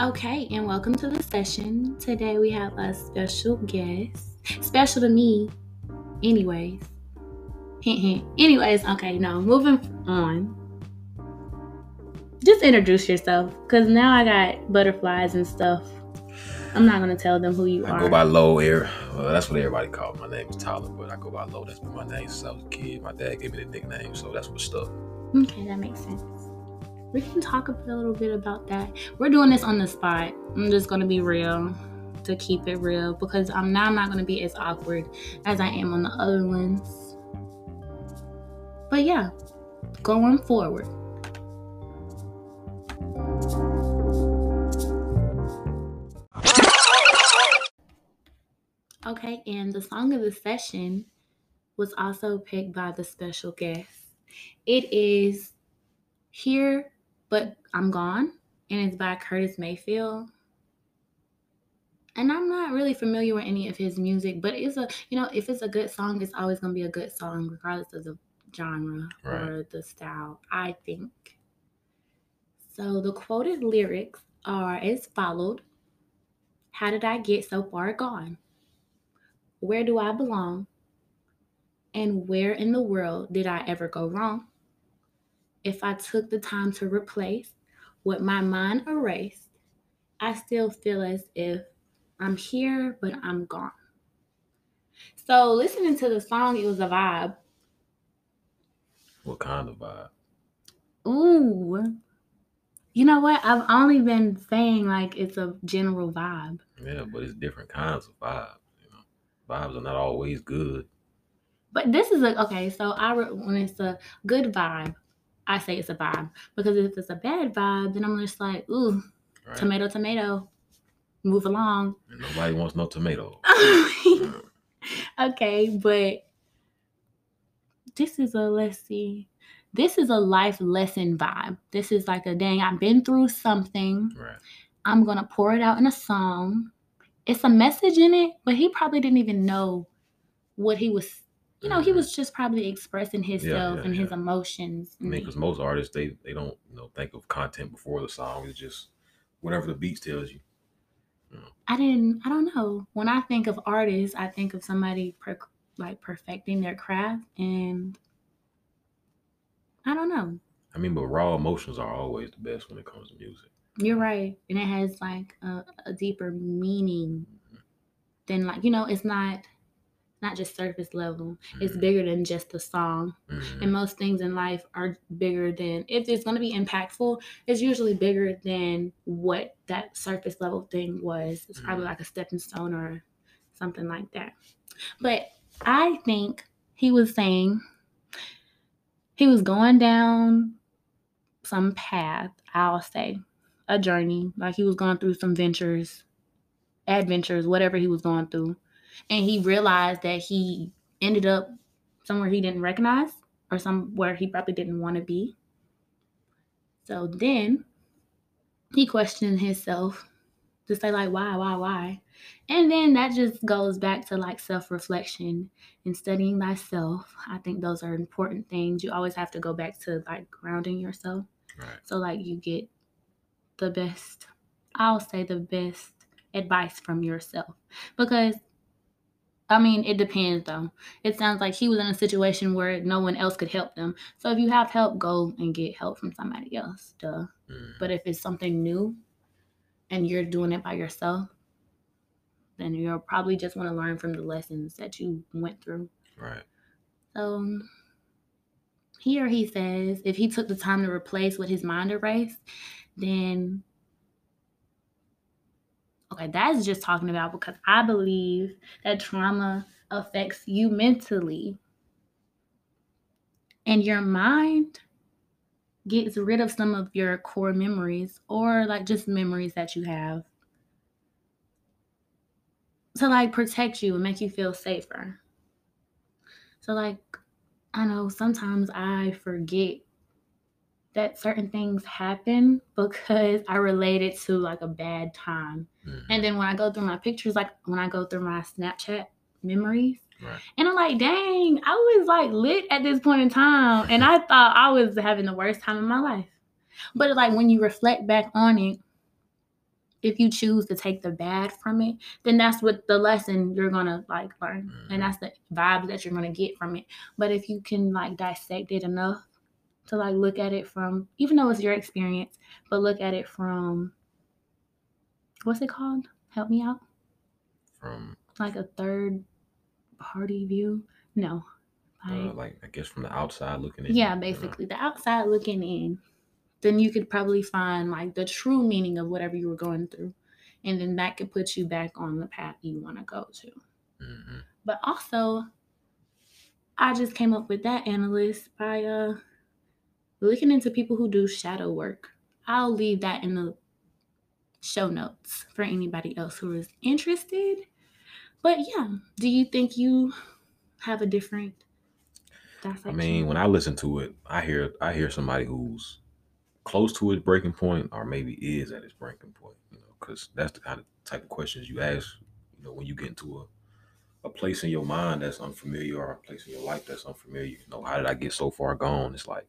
Okay, and welcome to the session. Today we have a special guest. Special to me, anyways. Hint, hint. Anyways, okay, no, moving on. Just introduce yourself, because now I got butterflies and stuff. I'm not gonna tell them who you I are. I go by Lo Air. Well, that's what everybody call me. My name is Tyler, but I go by Lo. That's been my name since I was a kid. My dad gave me the nickname, so that's what stuck. Okay, that makes sense. We can talk a little bit about that. We're doing this on the spot. I'm just gonna be real to keep it real because I'm now I'm not gonna be as awkward as I am on the other ones. But yeah, going forward. Okay, and the song of the session was also picked by the special guest. It is Here But I'm Gone, and it's by Curtis Mayfield. And I'm not really familiar with any of his music, but it's a you know, if it's a good song, it's always gonna be a good song, regardless of the genre or the style, I think. So the quoted lyrics are as followed How did I get so far gone? Where do I belong? And where in the world did I ever go wrong? If I took the time to replace what my mind erased, I still feel as if I'm here, but I'm gone. So, listening to the song, it was a vibe. What kind of vibe? Ooh. You know what? I've only been saying like it's a general vibe. Yeah, but it's different kinds of vibes. You know, vibes are not always good. But this is a okay. So I re- when it's a good vibe, I say it's a vibe because if it's a bad vibe, then I'm just like, ooh, Right? tomato, tomato, move along. And nobody wants no tomato. okay, but this is a let's see. This is a life lesson vibe. This is like a dang, I've been through something. Right. I'm gonna pour it out in a song. It's a message in it, but he probably didn't even know what he was. You know, he was just probably expressing himself yeah, and his yeah. emotions. I mean, because most artists they they don't you know think of content before the song. It's just whatever the beat tells you. I didn't. I don't know. When I think of artists, I think of somebody per, like perfecting their craft, and I don't know. I mean, but raw emotions are always the best when it comes to music. You're right, and it has like a, a deeper meaning mm-hmm. than like you know. It's not not just surface level. It's Mhm. bigger than just the song. Mhm. And most things in life are bigger than if it's going to be impactful. It's usually bigger than what that surface level thing was. It's probably Mhm. like a stepping stone or something like that. But I think he was saying he was going down some path. I'll say a journey, like he was going through some ventures, adventures, whatever he was going through, and he realized that he ended up somewhere he didn't recognize or somewhere he probably didn't want to be. So then he questioned himself to say like why, why, why? And then that just goes back to like self-reflection and studying thyself. I think those are important things. You always have to go back to like grounding yourself. Right. So like you get the best, I'll say the best advice from yourself. Because I mean, it depends though. It sounds like he was in a situation where no one else could help them. So if you have help, go and get help from somebody else. Duh. Mhm. But if it's something new and you're doing it by yourself, then you'll probably just want to learn from the lessons that you went through. Right. So here he says if he took the time to replace what his mind erased, then that's just talking about because I believe that trauma affects you mentally. And your mind gets rid of some of your core memories or like just memories that you have to like protect you and make you feel safer. So like I know sometimes I forget that certain things happen because I relate it to like a bad time. Mhm. And then when I go through my pictures, like when I go through my Snapchat memories, Right. and I'm like, dang, I was like lit at this point in time. And I thought I was having the worst time in my life. But like when you reflect back on it, if you choose to take the bad from it, then that's what the lesson you're gonna like learn, Mhm. and that's the vibe that you're gonna get from it. But if you can like dissect it enough to like look at it from, even though it's your experience, but look at it from what's it called? Help me out. from Like a third party view. No, uh, like like I guess from the outside looking in. yeah, you know. basically the outside looking in. Then you could probably find like the true meaning of whatever you were going through, and then that could put you back on the path you want to go to. Mhm. But also, I just came up with that analyst by uh looking into people who do shadow work. I'll leave that in the show notes for anybody else who is interested. But yeah, do you think you have a different I mean, when I listen to it, I hear I hear somebody who's close to his breaking point, or maybe is at his breaking point. You know, because that's the kind of type of questions you ask. You know, when you get into a a place in your mind that's unfamiliar, or a place in your life that's unfamiliar. You know, how did I get so far gone? It's like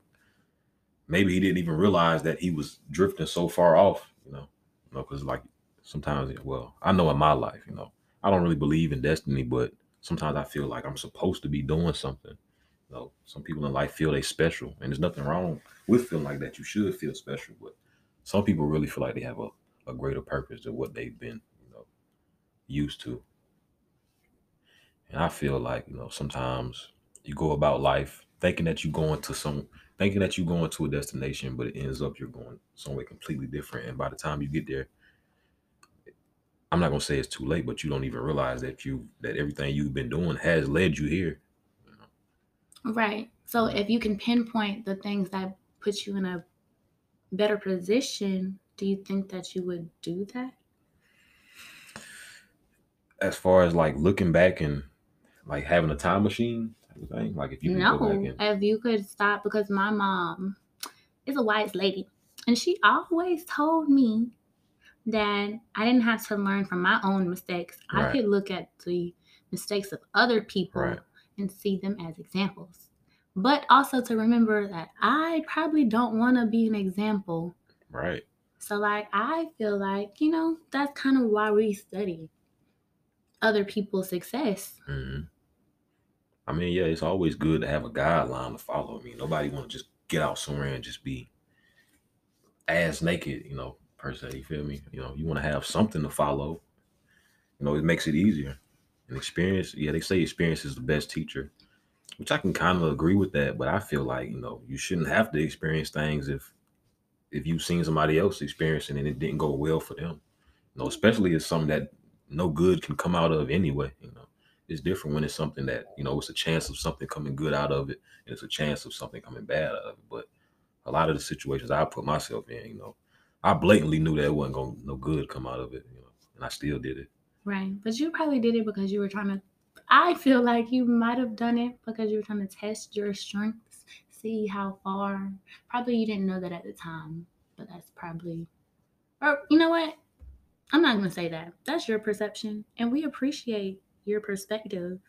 maybe he didn't even realize that he was drifting so far off. You know, you know, because like sometimes, well, I know in my life, you know, I don't really believe in destiny, but sometimes I feel like I'm supposed to be doing something. You know, some people in life feel they special, and there's nothing wrong with feeling like that. You should feel special, but some people really feel like they have a, a greater purpose than what they've been, you know, used to. And I feel like, you know, sometimes you go about life thinking that you're going to some thinking that you're going to a destination, but it ends up you're going somewhere completely different. And by the time you get there, I'm not gonna say it's too late, but you don't even realize that you that everything you've been doing has led you here. You know? Right. So if you can pinpoint the things that put you in a better position, do you think that you would do that? As far as like looking back and like having a time machine thing, like if you No. and If you could stop, because my mom is a wise lady, and she always told me that I didn't have to learn from my own mistakes. I could look at the mistakes of other people Right. and see them as examples. But also to remember that I probably don't want to be an example right, So, like, I feel like, you know, that's kind of why we study other people's success. hmm I mean, yeah, it's always good to have a guideline to follow. I mean, nobody want to just get out somewhere and just be ass naked, you know, per se. You feel me? You know, you want to have something to follow. You know, it makes it easier. And experience, yeah, they say experience is the best teacher, which I can kind of agree with that. But I feel like you know you shouldn't have to experience things if if you've seen somebody else experiencing and it didn't go well for them. You know, especially if something that no good can come out of anyway. You know, it's different when it's something that you know it's a chance of something coming good out of it, and it's a chance of something coming bad out of it. But a lot of the situations I put myself in, you know, I blatantly knew that it wasn't going to no good come out of it, you know, and I still did it. Right. But you probably did it because you were trying to, I feel like you might have done it because you were trying to test your strengths, see how far. Probably you didn't know that at the time, but that's probably, or you know what? I'm not going to say that. That's your perception. And we appreciate your perspective,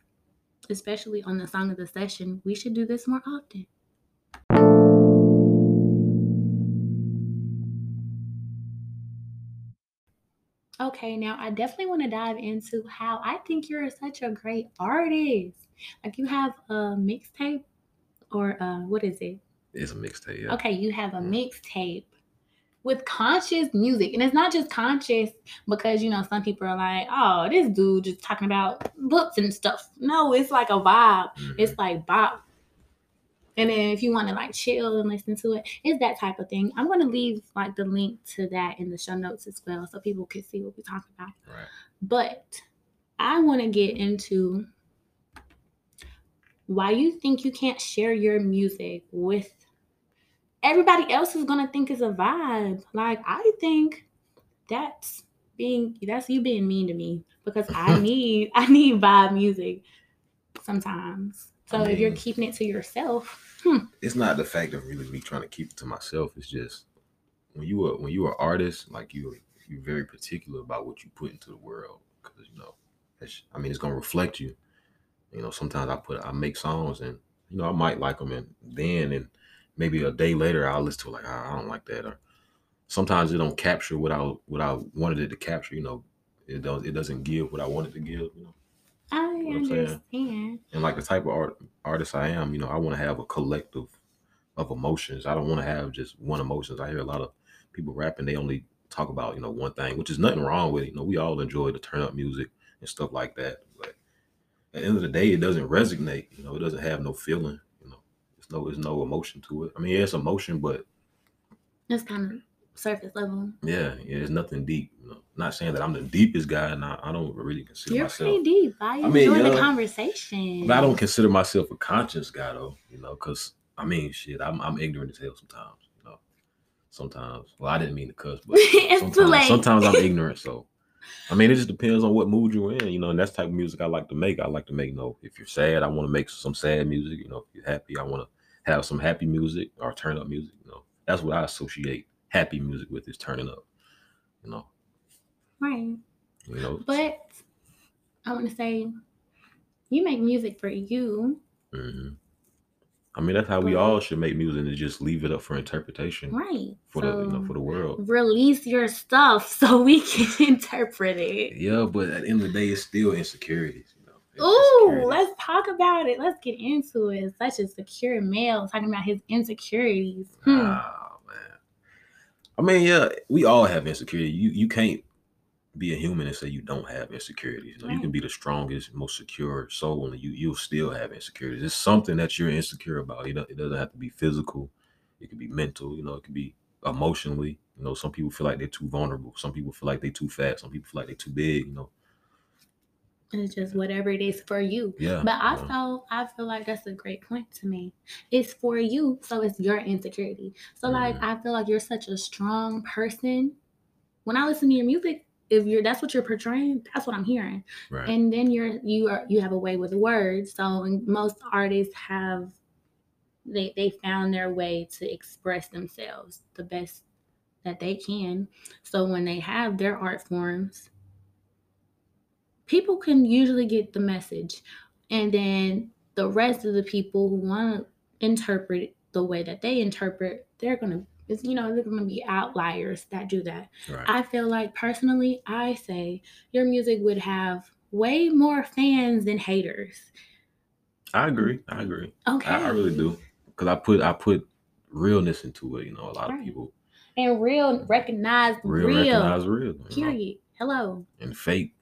especially on the song of the session. We should do this more often. Okay, now I definitely want to dive into how I think you're such a great artist. Like you have a mixtape, or uh, what is it? It's a mixtape, yeah. Okay, you have a Mm. mixtape with conscious music, and it's not just conscious because you know some people are like, "Oh, this dude just talking about books and stuff." No, it's like a vibe. Mhm. It's like bop. And then if you want to like chill and listen to it, it's that type of thing. I'm gonna leave like the link to that in the show notes as well, so people can see what we're talking about. right. But I want to get into why you think you can't share your music with everybody else is gonna think it's a vibe. Like I think that's being that's you being mean to me because I need I need vibe music sometimes. So I if you're keeping it to yourself, It's not the fact of really me trying to keep it to myself. It's just when you are when you are artist, like you you're very particular about what you put into the world because you know, I mean, it's gonna reflect you. You know, sometimes I put I make songs and you know I might like them and then and maybe a day later I'll listen to it like "Ah, I don't like that or sometimes it don't capture what I what I wanted it to capture. You know, it does it doesn't give what I wanted to give. You know, I I'm saying? understand. and like the type of art artist I am, you know, I want to have a collective of emotions. I don't want to have just one emotions. I hear a lot of people rapping; they only talk about you know one thing, which is nothing wrong with it. You know, we all enjoy the turn up music and stuff like that. But at the end of the day, it doesn't resonate. You know, it doesn't have no feeling. There's no there's no emotion to it. I mean, yeah, it's emotion, but It's kind of surface level. yeah, yeah, it's nothing deep. You know, not saying that I'm the deepest guy, and I, I don't really consider You're myself. pretty deep. I I mean, enjoy the conversation. But I don't consider myself a conscious guy though, you know, because I mean, shit, I'm I'm ignorant as hell sometimes, you know. Sometimes, well, I didn't mean to cuss, but sometimes, sometimes I'm ignorant. So, I mean, it just depends on what mood you're in, you know. And that's the type of music I like to make. I like to make, you know, if you're sad, I want to make some sad music. You know, if you're happy, I want to have some happy music or turn up music. You know, that's what I associate happy music with is turning up. You know, Right. you know. But I want to say, you make music for you, mhm. I mean, that's how we all should make music and just leave it up for interpretation. right? for the you know for the world. release your stuff so we can interpret it. Yeah, but at the end of the day, it's still insecurities. You know. It's Ooh, let's talk about it. Let's get into it. Such a secure male talking about his insecurities. Hmm. Ah, man. I mean, yeah, we all have insecurity. You you can't be a human and say you don't have insecurities. You know, you can be the strongest, most secure soul, and you you'll still have insecurities. It's something that you're insecure about. You know, it doesn't have to be physical. It could be mental. You know, it could be emotionally. You know, some people feel like they're too vulnerable. Some people feel like they're too fat. Some people feel like they're too big. You know, It's just whatever it is for you. yeah. But also, I feel like that's a great point to me. It's for you, so it's your insecurity. So, like, Mhm. I feel like you're such a strong person. When I listen to your music, if you're that's what you're portraying, that's what I'm hearing. right. And then you're you are you have a way with words. So most artists have they they found their way to express themselves the best that they can. So when they have their art forms, people can usually get the message. And then the rest of the people who want to interpret the way that they interpret, they're gonna it's, you know, they're gonna be outliers that do that. right. I feel like personally, I say your music would have way more fans than haters. I agree. I agree. Okay. I, I really do because I put I put realness into it. You know, a lot of people And real, recognize real, real. recognize real. you know, Period. Hello. and fake.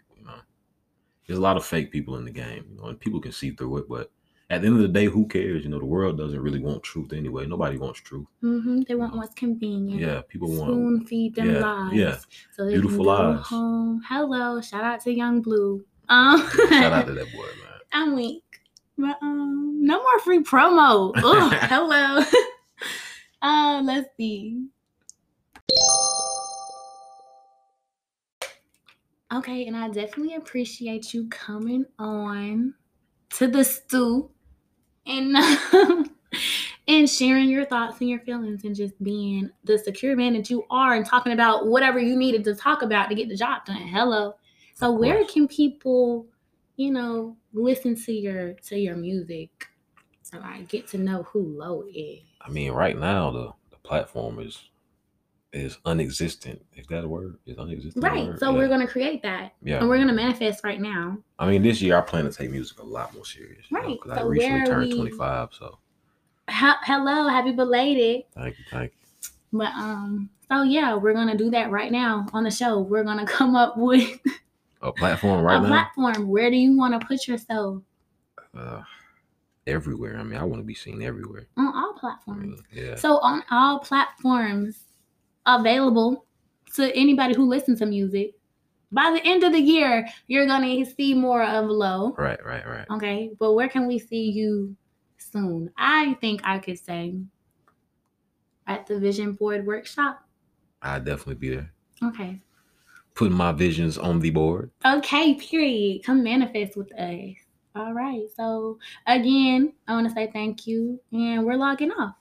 There's a lot of fake people in the game. You know, and people can see through it. But at the end of the day, who cares? You know, the world doesn't really want truth anyway. Nobody wants truth. Mm-hmm. They want what's convenient. Yeah, people want. Spoon feed them yeah, lies. yeah. So they Beautiful lies. home. Hello. Shout out to Young Blue. Um, Shout out to that boy, man. I'm weak. But um, no more free promo. Oh, hello. uh, let's see. Okay, and I definitely appreciate you coming on to the stew and and sharing your thoughts and your feelings and just being the secure man that you are and talking about whatever you needed to talk about to get the job done. Hello. So where can people, you know, listen to your to your music and like get to know who Lo is? I mean, right now the the platform is is unexistent. Is that a word? Is unexistent? Right. So Yeah. we're gonna create that. yeah. And we're gonna manifest right now. I mean, this year I plan to take music a lot more serious. Right, Because I so recently where are turned we- 25. So Ha- hello, happy belated. thank you, thank you. But um, so yeah, we're gonna do that right now on the show. We're gonna come up with A platform right a now. platform. Where do you want to put yourself uh, everywhere. I mean, I want to be seen everywhere. on all I platforms? mean, yeah. So on all platforms available to anybody who listens to music. By the end of the year, you're gonna see more of Lo. right, right, right. Okay, but where can we see you soon? I think I could say at the Vision Board Workshop. I'll definitely be there. Okay. Putting my visions on the board. Okay, period. Come manifest with us. All right. So again, I want to say thank you, and we're logging off.